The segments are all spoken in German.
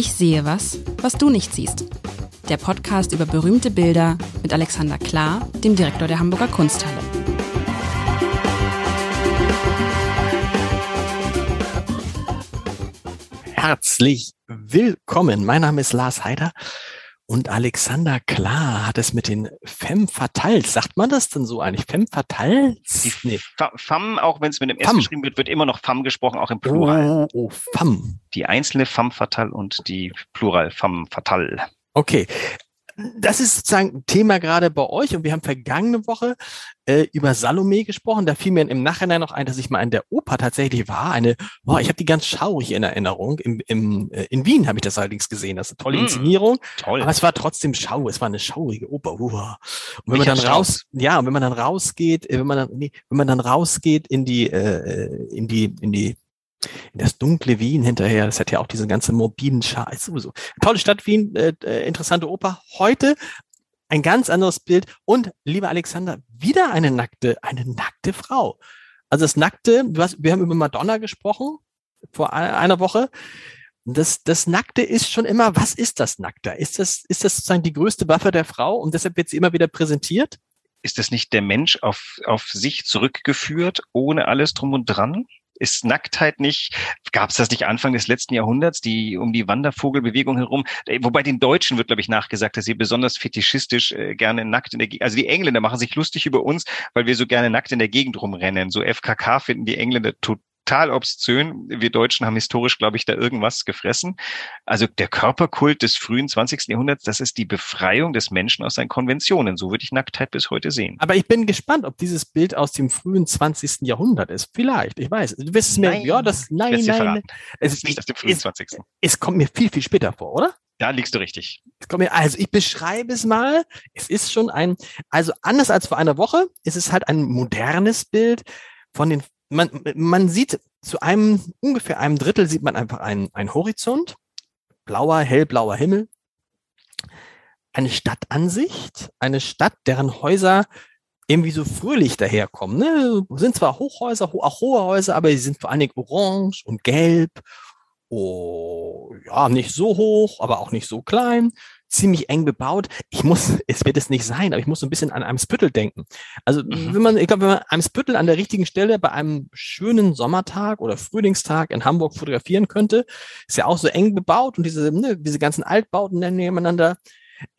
Ich sehe was, was du nicht siehst. Der Podcast über berühmte Bilder mit Alexander Klar, dem Direktor der Hamburger Kunsthalle. Herzlich willkommen. Mein Name ist Lars Heider und Alexander Klar hat es mit den Femme Fatales. Sagt man das denn so eigentlich? Femme Fatales? Die nee. Femme, auch wenn es mit dem S geschrieben wird, wird immer noch Femme gesprochen, auch im Plural. Oh, oh, Femme. Die einzelne Femme Fatale und die Plural Femme Fatale. Okay, das ist sozusagen Thema gerade bei euch und wir haben vergangene Woche äh, über Salome gesprochen. Da fiel mir im Nachhinein noch ein, dass ich mal in der Oper tatsächlich war. Eine, boah, ich habe die ganz schaurig in Erinnerung. Im, im, äh, in Wien habe ich das allerdings gesehen. Das ist eine tolle mm, Inszenierung. Toll. Aber es war trotzdem schau. Es war eine schaurige Oper. Uh. Und wenn man dann raus, ja, und wenn man dann rausgeht, äh, wenn man dann, nee, wenn man dann rausgeht in die, äh, in die, in die in das dunkle Wien hinterher. Das hat ja auch diese ganze morbiden Schar. Ist sowieso. Tolle Stadt Wien, äh, äh, interessante Oper. Heute ein ganz anderes Bild. Und, lieber Alexander, wieder eine nackte, eine nackte Frau. Also das Nackte, du hast, wir haben über Madonna gesprochen vor einer Woche. Das, das Nackte ist schon immer, was ist das Nackte? Ist das, ist das sozusagen die größte Waffe der Frau und deshalb wird sie immer wieder präsentiert? Ist das nicht der Mensch auf, auf sich zurückgeführt, ohne alles drum und dran? Ist Nacktheit nicht, gab es das nicht Anfang des letzten Jahrhunderts, die um die Wandervogelbewegung herum, äh, wobei den Deutschen wird, glaube ich, nachgesagt, dass sie besonders fetischistisch äh, gerne nackt in der Gegend, also die Engländer machen sich lustig über uns, weil wir so gerne nackt in der Gegend rumrennen. So FKK finden die Engländer total total obszön. Wir Deutschen haben historisch, glaube ich, da irgendwas gefressen. Also der Körperkult des frühen 20. Jahrhunderts, das ist die Befreiung des Menschen aus seinen Konventionen. So würde ich Nacktheit bis heute sehen. Aber ich bin gespannt, ob dieses Bild aus dem frühen 20. Jahrhundert ist. Vielleicht, ich weiß. Du wirst es mir, nein, ja, das, nein, nein. Es ist nicht aus dem frühen es, 20. Es kommt mir viel, viel später vor, oder? Da liegst du richtig. Also ich beschreibe es mal. Es ist schon ein, also anders als vor einer Woche, ist es halt ein modernes Bild von den man, man sieht zu einem, ungefähr einem Drittel sieht man einfach einen, einen Horizont, blauer, hellblauer Himmel, eine Stadtansicht, eine Stadt, deren Häuser irgendwie so fröhlich daherkommen. Ne? Sind zwar Hochhäuser, auch hohe Häuser, aber sie sind vor allen Dingen orange und gelb. Oh, ja, nicht so hoch, aber auch nicht so klein ziemlich eng bebaut. Ich muss, es wird es nicht sein, aber ich muss so ein bisschen an Eimsbüttel denken. Also mhm. wenn man, ich glaube, wenn man Eimsbüttel an der richtigen Stelle bei einem schönen Sommertag oder Frühlingstag in Hamburg fotografieren könnte, ist ja auch so eng bebaut und diese, ne, diese ganzen Altbauten nebeneinander.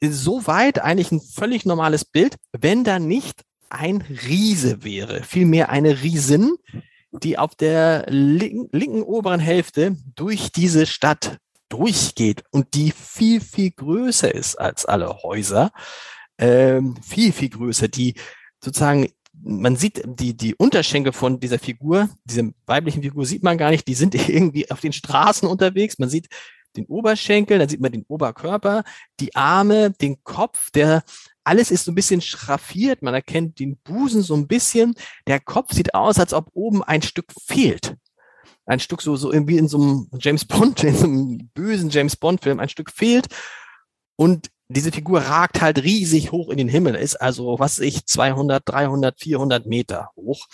Soweit eigentlich ein völlig normales Bild, wenn da nicht ein Riese wäre, vielmehr eine Riesin, die auf der linken, linken oberen Hälfte durch diese Stadt durchgeht und die viel, viel größer ist als alle Häuser, ähm, viel, viel größer, die sozusagen man sieht die, die Unterschenkel von dieser Figur, dieser weiblichen Figur sieht man gar nicht, die sind irgendwie auf den Straßen unterwegs. Man sieht den Oberschenkel, dann sieht man den Oberkörper, die Arme, den Kopf, der alles ist so ein bisschen schraffiert, man erkennt den Busen so ein bisschen. Der Kopf sieht aus, als ob oben ein Stück fehlt ein Stück so, so irgendwie in so einem James Bond, in so einem bösen James Bond Film ein Stück fehlt und diese Figur ragt halt riesig hoch in den Himmel, ist also, was ich, 200, 300, 400 Meter hoch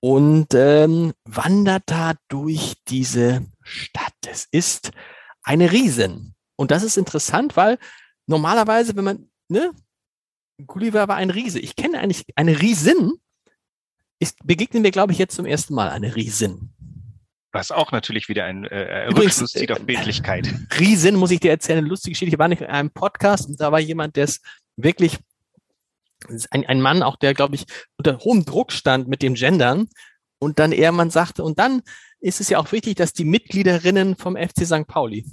und ähm, wandert da durch diese Stadt. Es ist eine Riesen. Und das ist interessant, weil normalerweise, wenn man, ne, Gulliver war ein Riese. Ich kenne eigentlich eine Riesin, ist, begegnen wir, glaube ich, jetzt zum ersten Mal eine Riesin. Was auch natürlich wieder ein äh, Rückschluss zieht auf Bildlichkeit. Riesen, muss ich dir erzählen, eine lustige Geschichte. Ich war nicht in einem Podcast und da war jemand, der es wirklich, ein, ein Mann auch, der, glaube ich, unter hohem Druck stand mit dem Gendern. Und dann er, man sagte, und dann ist es ja auch wichtig, dass die Mitgliederinnen vom FC St. Pauli.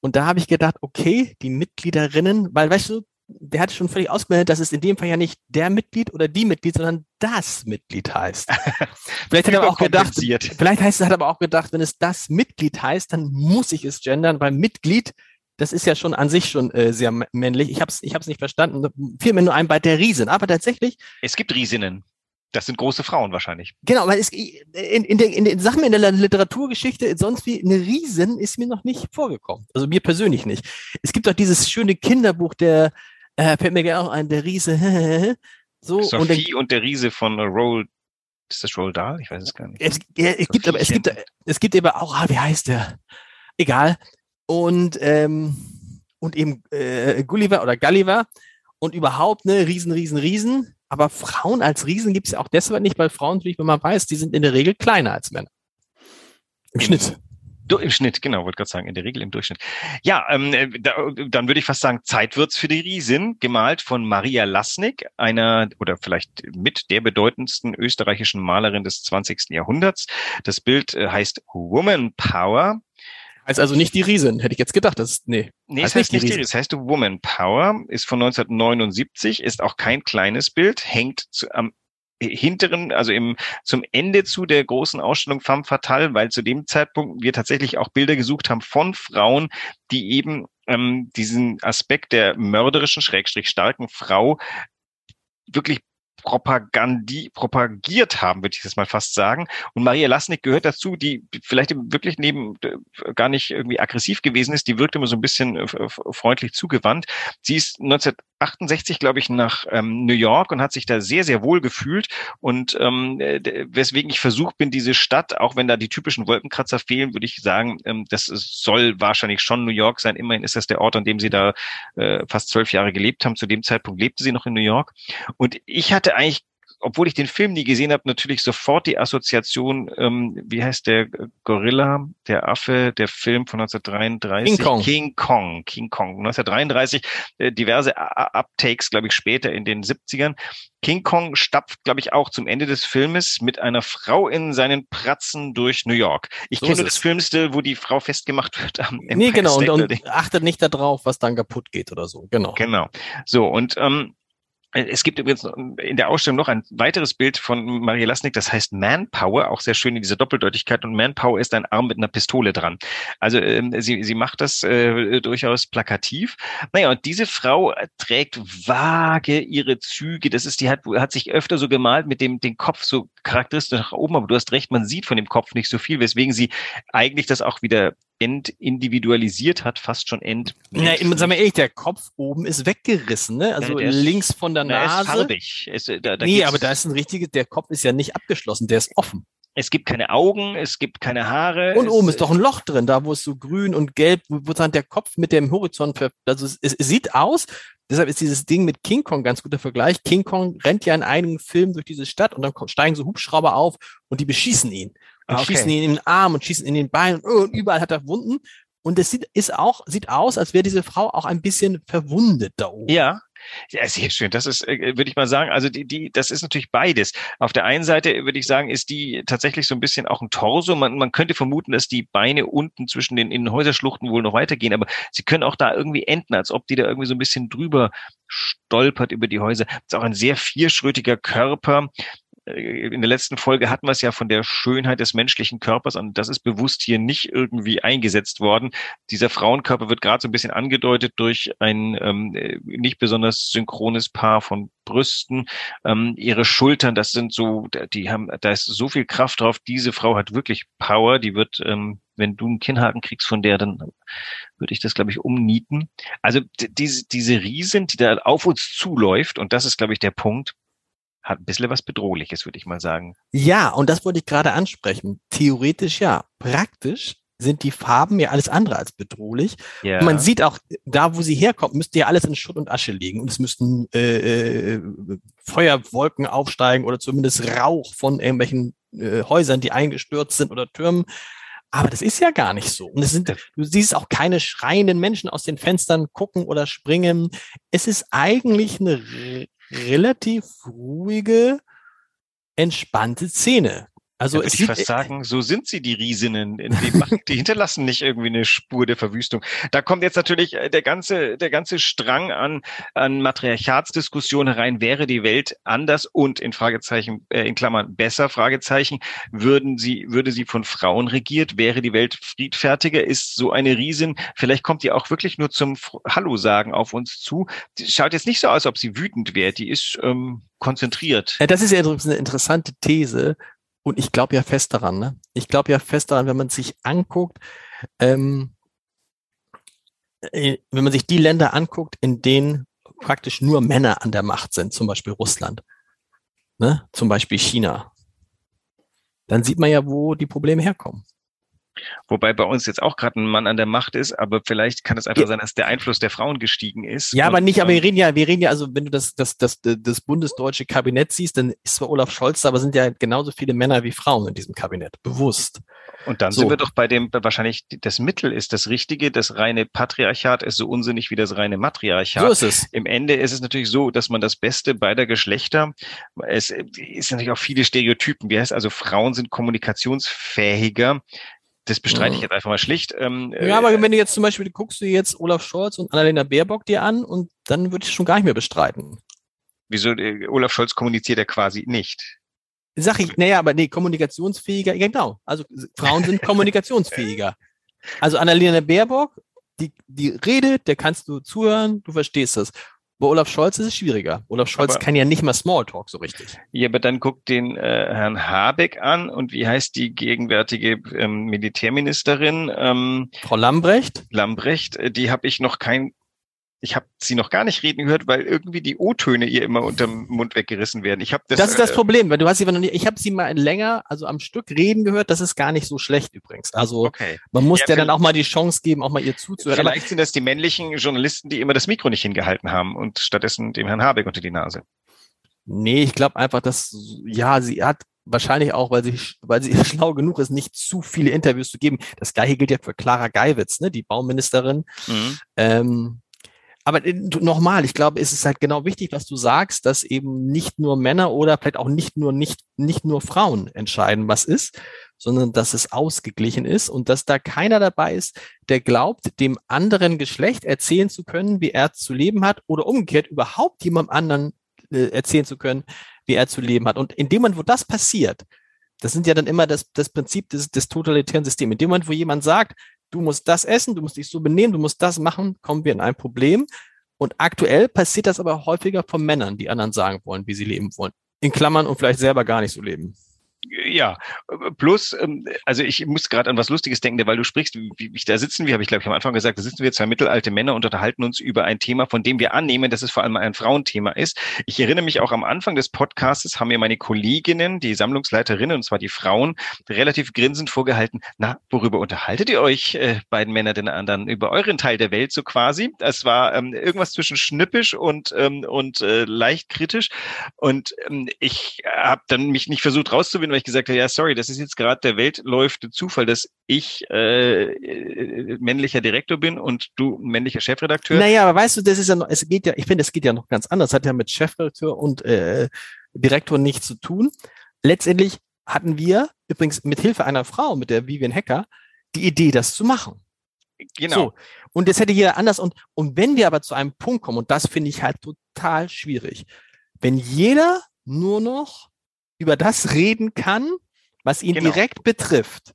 Und da habe ich gedacht, okay, die Mitgliederinnen, weil weißt du, der hat schon völlig ausgemeldet, dass es in dem Fall ja nicht der Mitglied oder die Mitglied, sondern das Mitglied heißt. vielleicht hat er aber auch gedacht, vielleicht heißt es, hat er aber auch gedacht, wenn es das Mitglied heißt, dann muss ich es gendern, weil Mitglied, das ist ja schon an sich schon äh, sehr männlich. Ich habe es ich hab's nicht verstanden. Fiel mir nur ein bei der Riesen. Aber tatsächlich. Es gibt Riesinnen. Das sind große Frauen wahrscheinlich. Genau, weil es in, in, der, in den Sachen in der Literaturgeschichte sonst wie eine Riesen ist mir noch nicht vorgekommen. Also mir persönlich nicht. Es gibt auch dieses schöne Kinderbuch der äh, fällt mir gerne auch ein, der Riese. so, Sophie und, der, und der Riese von Roll. Ist das Roll Dahl? Ich weiß es gar nicht. Es, ja, es gibt aber, es gibt, es gibt aber auch, ah, wie heißt der? Egal. und, ähm, und eben äh, Gulliver oder Gulliver und überhaupt ne Riesen, Riesen, Riesen. Aber Frauen als Riesen gibt es ja auch deshalb nicht, weil Frauen natürlich, wenn man weiß, die sind in der Regel kleiner als Männer. Im Schnitt. Im Schnitt, genau, wollte gerade sagen, in der Regel im Durchschnitt. Ja, ähm, äh, da, dann würde ich fast sagen, Zeit wird's für die Riesin, gemalt von Maria Lasnik, einer oder vielleicht mit der bedeutendsten österreichischen Malerin des 20. Jahrhunderts. Das Bild äh, heißt Woman Power. Heißt also nicht die Riesin, hätte ich jetzt gedacht. Das, nee, nee heißt es heißt nicht die Riesin. Es heißt Woman Power, ist von 1979, ist auch kein kleines Bild, hängt zu, am hinteren, also im zum Ende zu der großen Ausstellung Femme Fatale, weil zu dem Zeitpunkt wir tatsächlich auch Bilder gesucht haben von Frauen, die eben ähm, diesen Aspekt der mörderischen, schrägstrich starken Frau wirklich Propagandi propagiert haben, würde ich das mal fast sagen. Und Maria Lasnik gehört dazu, die vielleicht wirklich neben äh, gar nicht irgendwie aggressiv gewesen ist. Die wirkt immer so ein bisschen äh, freundlich zugewandt. Sie ist 1968, glaube ich, nach ähm, New York und hat sich da sehr, sehr wohl gefühlt. Und ähm, weswegen ich versucht bin, diese Stadt, auch wenn da die typischen Wolkenkratzer fehlen, würde ich sagen, ähm, das soll wahrscheinlich schon New York sein. Immerhin ist das der Ort, an dem sie da äh, fast zwölf Jahre gelebt haben. Zu dem Zeitpunkt lebte sie noch in New York. Und ich hatte eigentlich obwohl ich den Film nie gesehen habe, natürlich sofort die Assoziation, ähm, wie heißt der Gorilla, der Affe, der Film von 1933? King Kong. King Kong, King Kong. 1933, äh, diverse Uptakes, glaube ich, später in den 70ern. King Kong stapft, glaube ich, auch zum Ende des Filmes mit einer Frau in seinen Pratzen durch New York. Ich so kenne nur das Filmstil, wo die Frau festgemacht wird am Empire Nee, genau, und, und achtet nicht darauf, was dann kaputt geht oder so. Genau. Genau. So, und ähm, es gibt übrigens in der Ausstellung noch ein weiteres Bild von Maria Lasnik, das heißt Manpower, auch sehr schön in dieser Doppeldeutigkeit. Und Manpower ist ein Arm mit einer Pistole dran. Also ähm, sie, sie macht das äh, durchaus plakativ. Naja, und diese Frau trägt vage ihre Züge. Das ist, die hat, hat sich öfter so gemalt mit dem den Kopf so charakteristisch nach oben, aber du hast recht, man sieht von dem Kopf nicht so viel, weswegen sie eigentlich das auch wieder entindividualisiert hat, fast schon end. Na, sag mal ehrlich, der Kopf oben ist weggerissen, ne? Also ja, links ist, von der Nase. Na, ist farbig. Es, da, da nee, aber da ist ein richtiges, der Kopf ist ja nicht abgeschlossen, der ist offen. Es gibt keine Augen, es gibt keine Haare. Und oben ist doch ein Loch drin, da wo es so grün und gelb, wo, wo dann der Kopf mit dem Horizont, also es, es, sieht aus, deshalb ist dieses Ding mit King Kong ganz guter Vergleich. King Kong rennt ja in einigen Filmen durch diese Stadt und dann steigen so Hubschrauber auf und die beschießen ihn und okay. schießen ihn in den Arm und schießen in den Bein und, überall hat er Wunden. Und es sieht, ist auch, sieht aus, als wäre diese Frau auch ein bisschen verwundet da oben. Ja. Ja, sehr schön. Das ist, äh, würde ich mal sagen, also die, die, das ist natürlich beides. Auf der einen Seite würde ich sagen, ist die tatsächlich so ein bisschen auch ein Torso. Man, man könnte vermuten, dass die Beine unten zwischen den Innenhäuserschluchten wohl noch weitergehen, aber sie können auch da irgendwie enden, als ob die da irgendwie so ein bisschen drüber stolpert über die Häuser. Das ist auch ein sehr vierschrötiger Körper. Äh, in der letzten Folge hatten wir es ja von der Schönheit des menschlichen Körpers und das ist bewusst hier nicht irgendwie eingesetzt worden. Dieser Frauenkörper wird gerade so ein bisschen angedeutet durch ein ähm, nicht besonders synchrones Paar von Brüsten. Ähm, ihre Schultern, das sind so, die haben, da ist so viel Kraft drauf. Diese Frau hat wirklich Power. Die wird, ähm, wenn du einen Kinnhaken kriegst von der, dann würde ich das, glaube ich, umnieten. Also diese, diese Riesen, die da auf uns zuläuft, und das ist, glaube ich, der Punkt, hat ein bisschen was Bedrohliches, würde ich mal sagen. Ja, und das wollte ich gerade ansprechen. Theoretisch ja. Praktisch sind die Farben ja alles andere als bedrohlich. Ja. Und man sieht auch, da wo sie herkommt, müsste ja alles in Schutt und Asche liegen. Und es müssten äh, äh, Feuerwolken aufsteigen oder zumindest Rauch von irgendwelchen äh, Häusern, die eingestürzt sind oder Türmen. Aber das ist ja gar nicht so. Und es sind, du siehst auch keine schreienden Menschen aus den Fenstern gucken oder springen. Es ist eigentlich eine relativ ruhige, entspannte Szene. Also ja, würde ich fast sagen, so sind sie, die Riesinnen. Die, die hinterlassen nicht irgendwie eine Spur der Verwüstung. Da kommt jetzt natürlich äh, der ganze, der ganze Strang an, an Matriarchatsdiskussion herein. Wäre die Welt anders und in Fragezeichen, äh, in Klammern besser, Fragezeichen, würden sie, würde sie von Frauen regiert? Wäre die Welt friedfertiger? Ist so eine Riesin, vielleicht kommt die auch wirklich nur zum Hallo sagen auf uns zu. Die schaut jetzt nicht so aus, ob sie wütend wäre. Die ist, ähm, konzentriert. Ja, das ist ja eine interessante These, und ich glaube ja fest daran, ne? Ich glaube ja fest daran, wenn man sich anguckt, ähm, äh, wenn man sich die Länder anguckt, in denen praktisch nur Männer an der Macht sind, zum Beispiel Russland, ne? zum Beispiel China, dann sieht man ja, wo die Probleme herkommen. Wobei bei uns jetzt auch gerade ein Mann an der Macht ist, aber vielleicht kann es einfach ja. sein, dass der Einfluss der Frauen gestiegen ist. Ja, aber nicht, aber wir ähm, reden ja, wir reden ja, also wenn du das, das, das, das bundesdeutsche Kabinett siehst, dann ist zwar Olaf Scholz, aber sind ja genauso viele Männer wie Frauen in diesem Kabinett. Bewusst. Und dann so. sind wir doch bei dem, wahrscheinlich das Mittel ist das Richtige, das reine Patriarchat ist so unsinnig wie das reine Matriarchat. So ist es. Im Ende ist es natürlich so, dass man das Beste beider Geschlechter, es ist natürlich auch viele Stereotypen. Wie heißt also, Frauen sind kommunikationsfähiger, das bestreite ich jetzt einfach mal schlicht. Ähm, ja, aber äh, wenn du jetzt zum Beispiel guckst du jetzt Olaf Scholz und Annalena Baerbock dir an und dann würde ich schon gar nicht mehr bestreiten. Wieso? Äh, Olaf Scholz kommuniziert ja quasi nicht. Sag ich, naja, aber nee, kommunikationsfähiger, genau. Also Frauen sind kommunikationsfähiger. Also Annalena Baerbock, die, die redet, der kannst du zuhören, du verstehst das. Bei Olaf Scholz ist es schwieriger. Olaf Scholz aber, kann ja nicht mal Smalltalk so richtig. Ja, aber dann guckt den äh, Herrn Habeck an und wie heißt die gegenwärtige ähm, Militärministerin? Ähm, Frau Lambrecht? Lambrecht, äh, die habe ich noch kein ich habe sie noch gar nicht reden gehört, weil irgendwie die O-Töne ihr immer unterm Mund weggerissen werden. Ich habe das. Das ist das äh, Problem, weil du hast sie noch nicht. Ich habe sie mal länger, also am Stück reden gehört. Das ist gar nicht so schlecht übrigens. Also okay. man muss ja, ja dann auch mal die Chance geben, auch mal ihr zuzuhören. Vielleicht sind das die männlichen Journalisten, die immer das Mikro nicht hingehalten haben und stattdessen dem Herrn Habeck unter die Nase. Nee, ich glaube einfach, dass ja, sie hat wahrscheinlich auch, weil sie, weil sie schlau genug ist, nicht zu viele Interviews zu geben. Das gleiche gilt ja für Clara Geiwitz, ne, die Bauministerin. Mhm. Ähm, aber äh, nochmal, ich glaube, es ist halt genau wichtig, was du sagst, dass eben nicht nur Männer oder vielleicht auch nicht nur nicht nicht nur Frauen entscheiden, was ist, sondern dass es ausgeglichen ist und dass da keiner dabei ist, der glaubt, dem anderen Geschlecht erzählen zu können, wie er zu leben hat oder umgekehrt überhaupt jemandem anderen äh, erzählen zu können, wie er zu leben hat. Und in dem Moment, wo das passiert, das sind ja dann immer das, das Prinzip des, des totalitären Systems. In dem Moment, wo jemand sagt, du musst das essen, du musst dich so benehmen, du musst das machen, kommen wir in ein Problem. Und aktuell passiert das aber häufiger von Männern, die anderen sagen wollen, wie sie leben wollen. In Klammern und vielleicht selber gar nicht so leben. Ja, plus, ähm, also ich muss gerade an was Lustiges denken, weil du sprichst, wie, wie da sitzen wir, habe ich glaube ich am Anfang gesagt, da sitzen wir zwei mittelalte Männer und unterhalten uns über ein Thema, von dem wir annehmen, dass es vor allem ein Frauenthema ist. Ich erinnere mich auch am Anfang des Podcasts haben mir meine Kolleginnen, die Sammlungsleiterinnen, und zwar die Frauen, relativ grinsend vorgehalten, na, worüber unterhaltet ihr euch, äh, beiden Männer den anderen, über euren Teil der Welt so quasi? Es war ähm, irgendwas zwischen schnippisch und, ähm, und äh, leicht kritisch und ähm, ich habe dann mich nicht versucht rauszuwinden, weil ich gesagt habe, ja, sorry, das ist jetzt gerade der weltläufte Zufall, dass ich äh, äh, männlicher Direktor bin und du männlicher Chefredakteur. Naja, aber weißt du, das ist ja noch, es geht ja, ich finde, es geht ja noch ganz anders. Hat ja mit Chefredakteur und äh, Direktor nichts zu tun. Letztendlich hatten wir übrigens mit Hilfe einer Frau, mit der Vivian Hacker, die Idee, das zu machen. Genau. So. Und das hätte jeder anders. Und, und wenn wir aber zu einem Punkt kommen, und das finde ich halt total schwierig, wenn jeder nur noch über das reden kann, was ihn genau. direkt betrifft,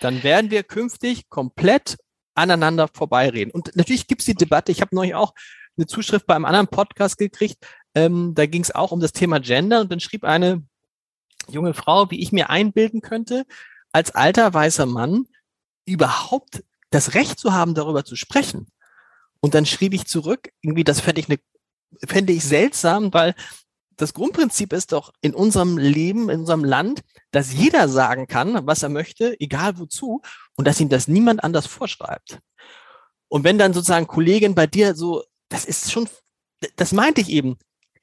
dann werden wir künftig komplett aneinander vorbeireden. Und natürlich gibt es die Debatte, ich habe neulich auch eine Zuschrift bei einem anderen Podcast gekriegt, ähm, da ging es auch um das Thema Gender und dann schrieb eine junge Frau, wie ich mir einbilden könnte, als alter weißer Mann überhaupt das Recht zu haben, darüber zu sprechen. Und dann schrieb ich zurück, irgendwie, das fände ich eine, fände ich seltsam, weil das Grundprinzip ist doch in unserem Leben, in unserem Land, dass jeder sagen kann, was er möchte, egal wozu, und dass ihm das niemand anders vorschreibt. Und wenn dann sozusagen Kollegin bei dir so, das ist schon, das meinte ich eben.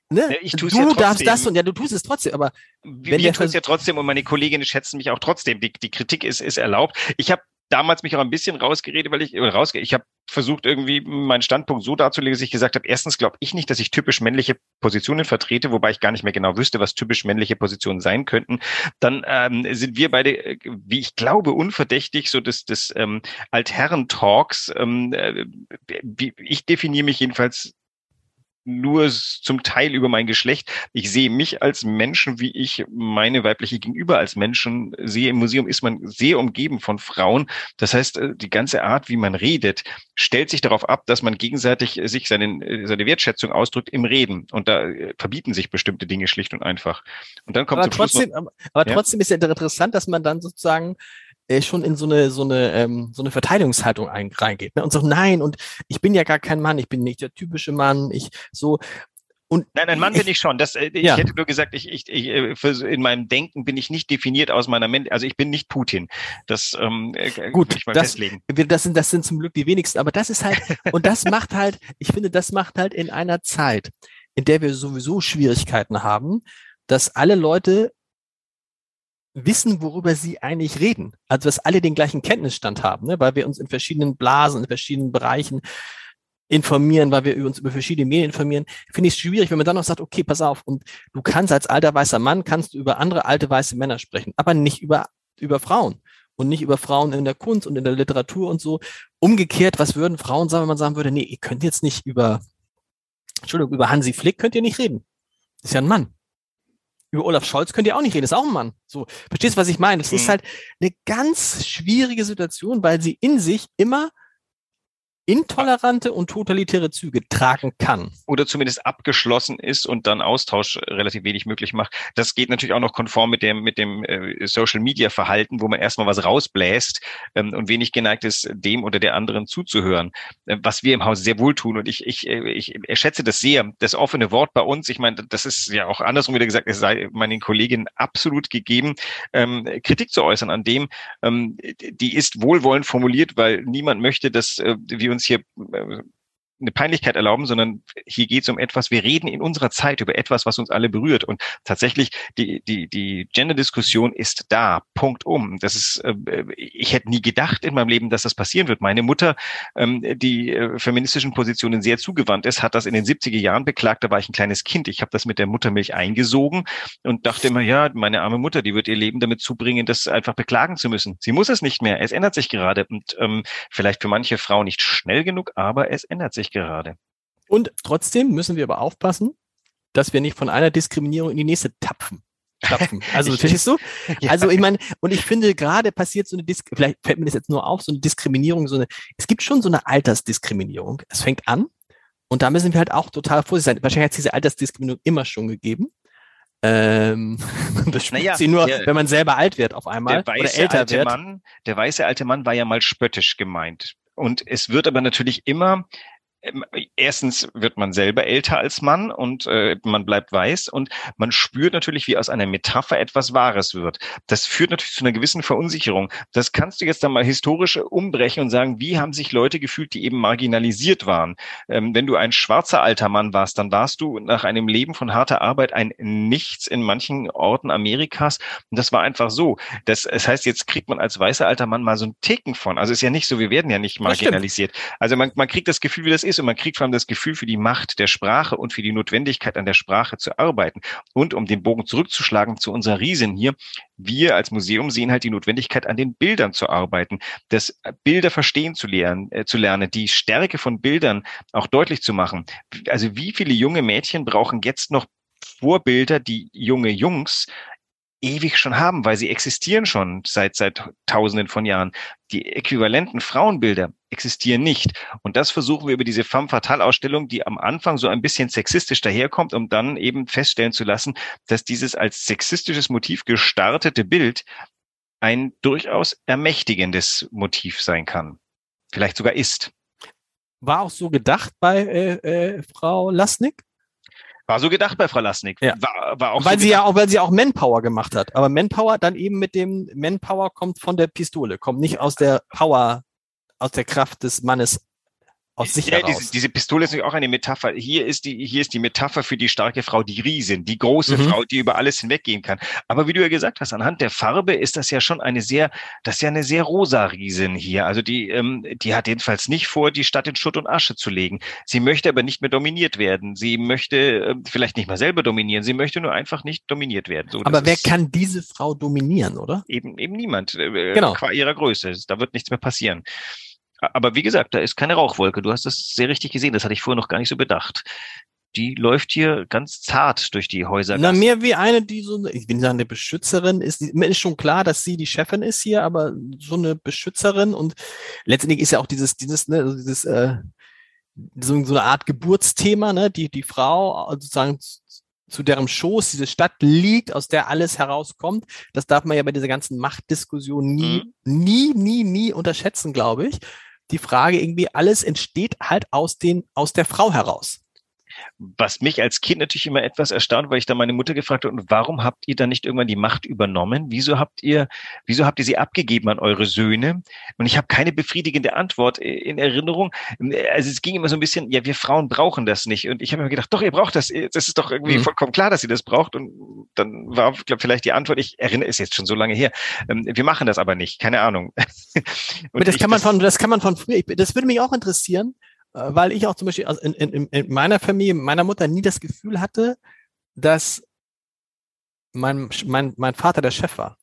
Ne? Ich du ja darfst das und ja, du tust es trotzdem, aber wenn wir tun es ja trotzdem und meine Kolleginnen schätzen mich auch trotzdem. Die, die Kritik ist, ist erlaubt. Ich habe damals mich auch ein bisschen rausgeredet, weil ich rausge ich habe versucht irgendwie meinen Standpunkt so darzulegen, dass ich gesagt habe, erstens glaube ich nicht, dass ich typisch männliche Positionen vertrete, wobei ich gar nicht mehr genau wüsste, was typisch männliche Positionen sein könnten. Dann ähm, sind wir beide, äh, wie ich glaube, unverdächtig so des, des ähm, Altherren-Talks. Ähm, äh, ich definiere mich jedenfalls nur zum Teil über mein Geschlecht. Ich sehe mich als Menschen, wie ich meine weibliche Gegenüber als Menschen sehe. Im Museum ist man sehr umgeben von Frauen. Das heißt, äh, die ganze Art, wie man redet, stellt sich darauf ab, dass man gegenseitig sich seinen, äh, seine Wertschätzung ausdrückt im Reden. Und da äh, verbieten sich bestimmte Dinge schlicht und einfach. Und dann kommt aber trotzdem, noch, aber trotzdem ist ja interessant, dass man dann sozusagen äh, schon in so eine so eine ähm, so eine Verteidigungshaltung ein, reingeht ne? und sagt nein und ich bin ja gar kein Mann, ich bin nicht der typische Mann, ich so Und nein, ein Mann ich, bin ich schon. Das, äh, ich ja. hätte nur gesagt, ich, ich, ich, äh, für, in meinem Denken bin ich nicht definiert aus meiner Mente. Also ich bin nicht Putin. Das ähm, äh, gut. Ich mal das, festlegen. Das sind, das sind zum Glück die wenigsten. Aber das ist halt und das macht halt. Ich finde, das macht halt in einer Zeit, in der wir sowieso Schwierigkeiten haben, dass alle Leute wissen, worüber sie eigentlich reden. Also dass alle den gleichen Kenntnisstand haben, ne? weil wir uns in verschiedenen Blasen, in verschiedenen Bereichen informieren, weil wir uns über verschiedene Medien informieren, finde ich es schwierig, wenn man dann noch sagt, okay, pass auf, und du kannst als alter weißer Mann, kannst du über andere alte weiße Männer sprechen, aber nicht über, über Frauen und nicht über Frauen in der Kunst und in der Literatur und so. Umgekehrt, was würden Frauen sagen, wenn man sagen würde, nee, ihr könnt jetzt nicht über, Entschuldigung, über Hansi Flick könnt ihr nicht reden. Ist ja ein Mann. Über Olaf Scholz könnt ihr auch nicht reden, das ist auch ein Mann. So, verstehst du, was ich meine? Das mhm. ist halt eine ganz schwierige Situation, weil sie in sich immer intolerante und totalitäre Züge tragen kann. Oder zumindest abgeschlossen ist und dann Austausch relativ wenig möglich macht. Das geht natürlich auch noch konform mit dem, mit dem äh, Social Media Verhalten, wo man erstmal was rausbläst ähm, und wenig geneigt ist, dem oder der anderen zuzuhören. Äh, was wir im Haus sehr wohl tun. Und ich, ich, äh, ich schätze das sehr. Das offene Wort bei uns, ich meine, das ist ja auch andersrum wieder gesagt, es sei meinen Kolleginnen absolut gegeben, ähm, Kritik zu äußern an dem, ähm, die ist wohlwollend formuliert, weil niemand möchte, dass äh, wir uns hier äh, eine Peinlichkeit erlauben, sondern hier geht es um etwas, wir reden in unserer Zeit über etwas, was uns alle berührt. Und tatsächlich, die, die, die Gender-Diskussion ist da, Punkt um. Das ist, äh, ich hätte nie gedacht in meinem Leben, dass das passieren wird. Meine Mutter, ähm, die äh, feministischen Positionen sehr zugewandt ist, hat das in den 70er Jahren beklagt, da war ich ein kleines Kind. Ich habe das mit der Muttermilch eingesogen und dachte immer, ja, meine arme Mutter, die wird ihr Leben damit zubringen, das einfach beklagen zu müssen. Sie muss es nicht mehr. Es ändert sich gerade und ähm, vielleicht für manche Frauen nicht schnell genug, aber es ändert sich gerade. Und trotzdem müssen wir aber aufpassen, dass wir nicht von einer Diskriminierung in die nächste tapfen. Tapfen. Also, verstehst du? Ja. Also, ich meine, und ich finde, gerade passiert so eine Disk vielleicht fällt mir das jetzt nur auf, so eine Diskriminierung, so eine, es gibt schon so eine Altersdiskriminierung. Es fängt an und da müssen wir halt auch total vorsichtig sein. Wahrscheinlich hat es diese Altersdiskriminierung immer schon gegeben. Ähm, das naja, sie nur, der, wenn man selber alt wird auf einmal der weiße oder älter alte wird. Mann, der weiße alte Mann war ja mal spöttisch gemeint. Und es wird aber natürlich immer erstens wird man selber älter als Mann und äh, man bleibt weiß und man spürt natürlich, wie aus einer Metapher etwas Wahres wird. Das führt natürlich zu einer gewissen Verunsicherung. Das kannst du jetzt dann mal historisch umbrechen und sagen, wie haben sich Leute gefühlt, die eben marginalisiert waren. Ähm, wenn du ein schwarzer alter Mann warst, dann warst du nach einem Leben von harter Arbeit ein Nichts in manchen Orten Amerikas und das war einfach so. Das, das heißt, jetzt kriegt man als weißer alter Mann mal so einen Ticken von. Also ist ja nicht so, wir werden ja nicht marginalisiert. Also man, man kriegt das Gefühl, wie das ist ist und man kriegt vor allem das Gefühl für die Macht der Sprache und für die Notwendigkeit an der Sprache zu arbeiten. Und um den Bogen zurückzuschlagen zu unserer Riesen hier, wir als Museum sehen halt die Notwendigkeit an den Bildern zu arbeiten, das Bilder verstehen zu lernen, äh, zu lernen, die Stärke von Bildern auch deutlich zu machen. Also wie viele junge Mädchen brauchen jetzt noch Vorbilder, die junge Jungs ewig schon haben, weil sie existieren schon seit, seit tausenden von Jahren. Die äquivalenten Frauenbilder existieren nicht. Und das versuchen wir über diese Femme Fatale Ausstellung, die am Anfang so ein bisschen sexistisch daherkommt, um dann eben feststellen zu lassen, dass dieses als sexistisches Motiv gestartete Bild ein durchaus ermächtigendes Motiv sein kann. Vielleicht sogar ist. War auch so gedacht bei äh, äh, Frau Lasnik? War so gedacht bei Frau Lasnik. Ja. War, war auch weil so sie ja auch, weil sie auch Manpower gemacht hat. Aber Manpower dann eben mit dem Manpower kommt von der Pistole, kommt nicht aus der Power, aus der Kraft des Mannes aus sich ja, diese, diese, Pistole ist natürlich auch eine Metapher. Hier ist die, hier ist die Metapher für die starke Frau, die Riesin, die große mhm. Frau, die über alles hinweggehen kann. Aber wie du ja gesagt hast, anhand der Farbe ist das ja schon eine sehr, das ist ja eine sehr rosa Riesin hier. Also die, ähm, die hat jedenfalls nicht vor, die Stadt in Schutt und Asche zu legen. Sie möchte aber nicht mehr dominiert werden. Sie möchte äh, vielleicht nicht mal selber dominieren. Sie möchte nur einfach nicht dominiert werden. So, aber wer kann diese Frau dominieren, oder? Eben, eben niemand. Äh, genau. Qua ihrer Größe. Da wird nichts mehr passieren. Aber wie gesagt, da ist keine Rauchwolke. Du hast das sehr richtig gesehen. Das hatte ich vorher noch gar nicht so bedacht. Die läuft hier ganz zart durch die Häuser. Na, mehr wie eine, die so, ich will sagen, eine Beschützerin ist. Mir ist schon klar, dass sie die Chefin ist hier, aber so eine Beschützerin und letztendlich ist ja auch dieses, dieses, ne, also dieses, äh, so, so eine Art Geburtsthema, ne, die, die Frau sozusagen zu deren Schoß diese Stadt liegt, aus der alles herauskommt. Das darf man ja bei dieser ganzen Machtdiskussion nie, mhm. nie, nie, nie unterschätzen, glaube ich die Frage irgendwie, alles entsteht halt aus den, aus der Frau heraus. Was mich als Kind natürlich immer etwas erstaunt, weil ich da meine Mutter gefragt habe, und warum habt ihr dann nicht irgendwann die Macht übernommen? Wieso habt ihr, wieso habt ihr sie abgegeben an eure Söhne? Und ich habe keine befriedigende Antwort in Erinnerung. Also es ging immer so ein bisschen, ja, wir Frauen brauchen das nicht. Und ich habe mir gedacht, doch, ihr braucht das. Das ist doch irgendwie mhm. vollkommen klar, dass ihr das braucht. Und dann war, glaube vielleicht die Antwort, ich erinnere, ist jetzt schon so lange her. Ähm, wir machen das aber nicht, keine Ahnung. aber das kann man von, das kann man von früher, das würde mich auch interessieren äh, weil ich auch zum Beispiel in, in, in meiner Familie, meiner Mutter nie das Gefühl hatte, dass mein, mein, mein Vater der Chef war.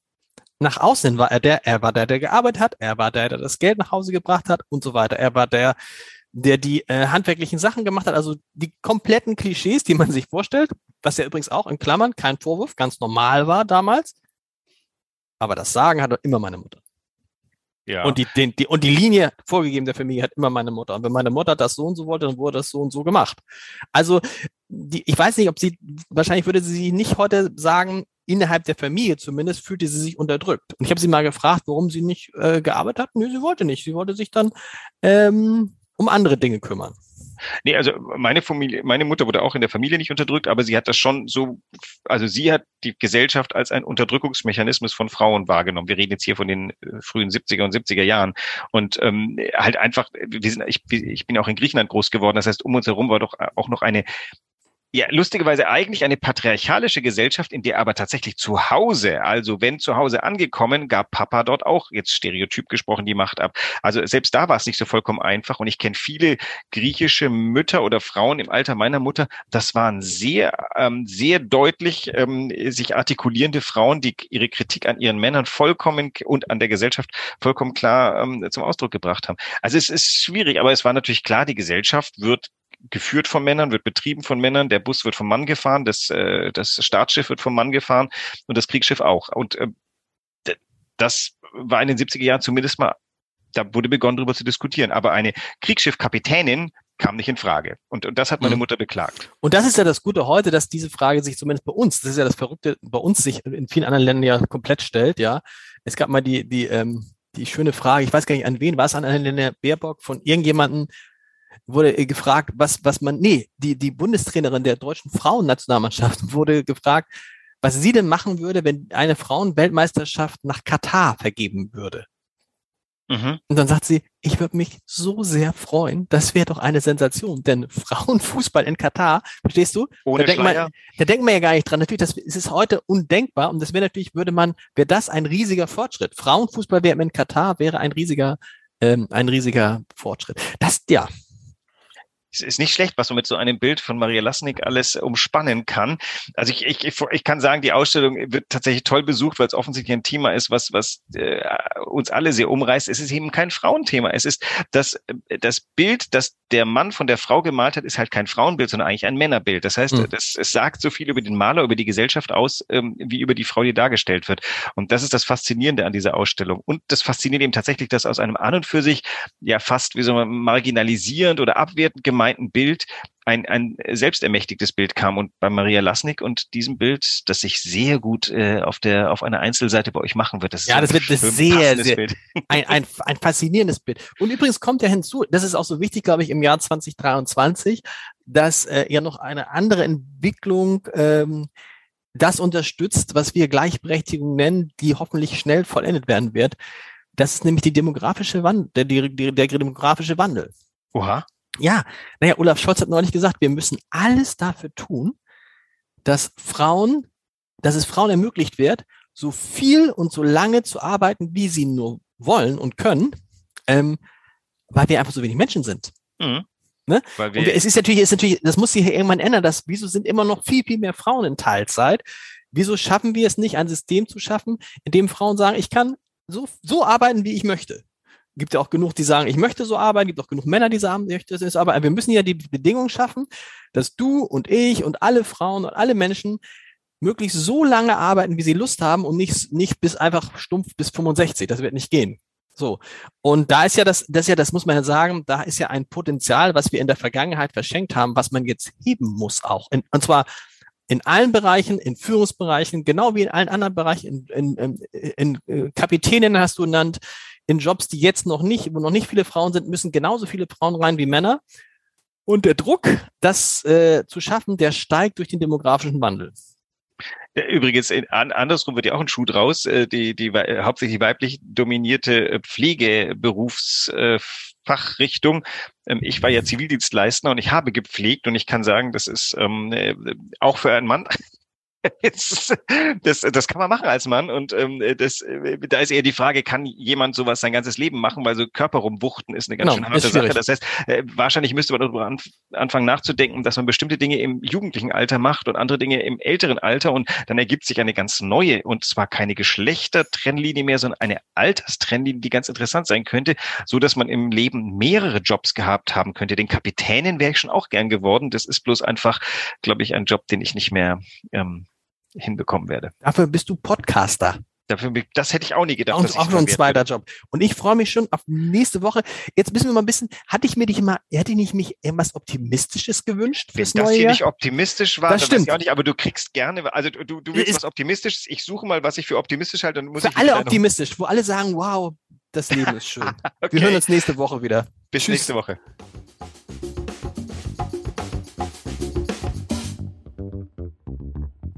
Nach außen war er der, er war der, der gearbeitet hat, er war der, der das Geld nach Hause gebracht hat und so weiter. Er war der, der die äh, handwerklichen Sachen gemacht hat, also die kompletten Klischees, die man sich vorstellt, was ja übrigens auch in Klammern kein Vorwurf, ganz normal war damals. Aber das Sagen hat immer meine Mutter. Ja. Und die, den, die, und die Linie vorgegeben der Familie hat immer meine Mutter. Und wenn meine Mutter das so und so wollte, dann wurde das so und so gemacht. Also, die, ich weiß nicht, ob sie, wahrscheinlich würde sie nicht heute sagen, innerhalb der Familie zumindest fühlte sie sich unterdrückt. Und ich habe sie mal gefragt, warum sie nicht äh, gearbeitet hat. Nö, sie wollte nicht. Sie wollte sich dann ähm, um andere Dinge kümmern. Nee, also meine Familie, meine Mutter wurde auch in der Familie nicht unterdrückt, aber sie hat das schon so, also sie hat die Gesellschaft als ein Unterdrückungsmechanismus von Frauen wahrgenommen. Wir reden jetzt hier von den äh, frühen 70er und 70er Jahren. Und ähm, halt einfach, wir sind, ich, ich bin auch in Griechenland groß geworden, das heißt, um uns herum war doch auch noch eine ja, lustigerweise eigentlich eine patriarchalische Gesellschaft, in der aber tatsächlich zu Hause, also wenn zu Hause angekommen, gab Papa dort auch, jetzt stereotyp gesprochen, die Macht ab. Also selbst da war es nicht so vollkommen einfach. Und ich kenne viele griechische Mütter oder Frauen im Alter meiner Mutter. Das waren sehr, ähm, sehr deutlich ähm, sich artikulierende Frauen, die ihre Kritik an ihren Männern vollkommen und an der Gesellschaft vollkommen klar ähm, zum Ausdruck gebracht haben. Also es ist schwierig, aber es war natürlich klar, die Gesellschaft wird geführt von Männern, wird betrieben von Männern, der Bus wird vom Mann gefahren, das, äh, das Staatsschiff wird vom Mann gefahren und das Kriegsschiff auch. Und äh, das war in den 70er Jahren zumindest mal, da wurde begonnen, darüber zu diskutieren. Aber eine Kriegsschiffkapitänin kam nicht in Frage. Und, und das hat meine mhm. Mutter beklagt. Und das ist ja das Gute heute, dass diese Frage sich zumindest bei uns, das ist ja das Verrückte, bei uns sich in vielen anderen Ländern ja komplett stellt, ja. Es gab mal die, die, ähm, die schöne Frage, ich weiß gar nicht an wen, war es an Annalena Baerbock von irgendjemanden, wurde gefragt, was, was man, nee, die, die Bundestrainerin der deutschen Frauennationalmannschaft wurde gefragt, was sie denn machen würde, wenn eine Frauenweltmeisterschaft nach Katar vergeben würde. Mhm. Und dann sagt sie, ich würde mich so sehr freuen, das wäre doch eine Sensation, denn Frauenfußball in Katar, verstehst du? Ohne da denkt, man, da denkt man ja gar nicht dran. Natürlich, das ist heute undenkbar und das wäre natürlich, würde man, wäre das ein riesiger Fortschritt. Frauenfußball wäre in Katar, wäre ein riesiger, ähm, ein riesiger Fortschritt. Das, ja, ist nicht schlecht, was man mit so einem Bild von Maria Lasnik alles umspannen kann. Also ich, ich, ich kann sagen, die Ausstellung wird tatsächlich toll besucht, weil es offensichtlich ein Thema ist, was, was äh, uns alle sehr umreißt. Es ist eben kein Frauenthema. Es ist das, das Bild, das der Mann von der Frau gemalt hat, ist halt kein Frauenbild, sondern eigentlich ein Männerbild. Das heißt, mhm. das, es sagt so viel über den Maler, über die Gesellschaft aus, ähm, wie über die Frau, die dargestellt wird. Und das ist das Faszinierende an dieser Ausstellung. Und das fasziniert eben tatsächlich, dass aus einem an und für sich ja fast wie so marginalisierend oder abwertend gemeinten Bild ein, ein selbstermächtigtes Bild kam und bei Maria Lasnik und diesem Bild, das sich sehr gut äh, auf der auf einer Einzelseite bei euch machen wird. Das ja, das wird das sehr, sehr ein, ein, ein faszinierendes Bild. Und übrigens kommt ja hinzu, das ist auch so wichtig, glaube ich, im Jahr 2023, dass äh, ja noch eine andere Entwicklung ähm, das unterstützt, was wir Gleichberechtigung nennen, die hoffentlich schnell vollendet werden wird. Das ist nämlich die demografische Wandel, der, der, der demografische Wandel. Oha. Ja, naja, Olaf Scholz hat neulich gesagt, wir müssen alles dafür tun, dass Frauen, dass es Frauen ermöglicht wird, so viel und so lange zu arbeiten, wie sie nur wollen und können, ähm, weil wir einfach so wenig Menschen sind. Mhm. Ne? Weil wir und es ist natürlich, ist natürlich, das muss sich irgendwann ändern, dass, wieso sind immer noch viel, viel mehr Frauen in Teilzeit? Wieso schaffen wir es nicht, ein System zu schaffen, in dem Frauen sagen, ich kann so, so arbeiten, wie ich möchte? Gibt ja auch genug, die sagen, ich möchte so arbeiten, gibt auch genug Männer, die sagen, ich möchte so arbeiten. Wir müssen ja die Bedingungen schaffen, dass du und ich und alle Frauen und alle Menschen möglichst so lange arbeiten, wie sie Lust haben und nicht, nicht bis einfach stumpf bis 65. Das wird nicht gehen. So. Und da ist ja das, das ist ja, das muss man ja sagen, da ist ja ein Potenzial, was wir in der Vergangenheit verschenkt haben, was man jetzt heben muss auch. In, und zwar in allen Bereichen, in Führungsbereichen, genau wie in allen anderen Bereichen, in, in, in, äh, Kapitänen hast du genannt, in Jobs, die jetzt noch nicht, wo noch nicht viele Frauen sind, müssen genauso viele Frauen rein wie Männer. Und der Druck, das äh, zu schaffen, der steigt durch den demografischen Wandel. Übrigens, an, andersrum wird ja auch ein Schuh draus. Äh, die, die äh, hauptsächlich weiblich dominierte äh, Pflegeberufsfachrichtung. Ähm, ich war ja Zivildienstleister und ich habe gepflegt und ich kann sagen, das ist ähm, auch für einen Mann das, das kann man machen als Mann und ähm, das, da ist eher die Frage, kann jemand sowas sein ganzes Leben machen, weil so Körper rumwuchten ist eine ganz genau, schön harte Sache. Das heißt, äh, wahrscheinlich müsste man darüber an, anfangen nachzudenken, dass man bestimmte Dinge im jugendlichen Alter macht und andere Dinge im älteren Alter und dann ergibt sich eine ganz neue und zwar keine Geschlechtertrennlinie mehr, sondern eine Alterstrennlinie, die ganz interessant sein könnte, so dass man im Leben mehrere Jobs gehabt haben könnte. Den Kapitänen wäre ich schon auch gern geworden. Das ist bloß einfach, glaube ich, ein Job, den ich nicht mehr ähm, hinbekommen werde. Dafür bist du Podcaster. Dafür, das hätte ich auch nie gedacht. Und auch noch ein zweiter Job. Und ich freue mich schon auf nächste Woche. Jetzt müssen wir mal ein bisschen, hatte ich mir dich mal, hätte ich nicht mich irgendwas Optimistisches gewünscht fürs Wenn das hier nicht optimistisch war, das stimmt. Weiß ich auch nicht, aber du kriegst gerne, also du, du willst ist, was Optimistisches. Ich suche mal, was ich für optimistisch halte. Dann muss für ich alle optimistisch, wo alle sagen, wow, das Leben ist schön. okay. Wir hören uns nächste Woche wieder. Bis Tschüss. nächste Woche.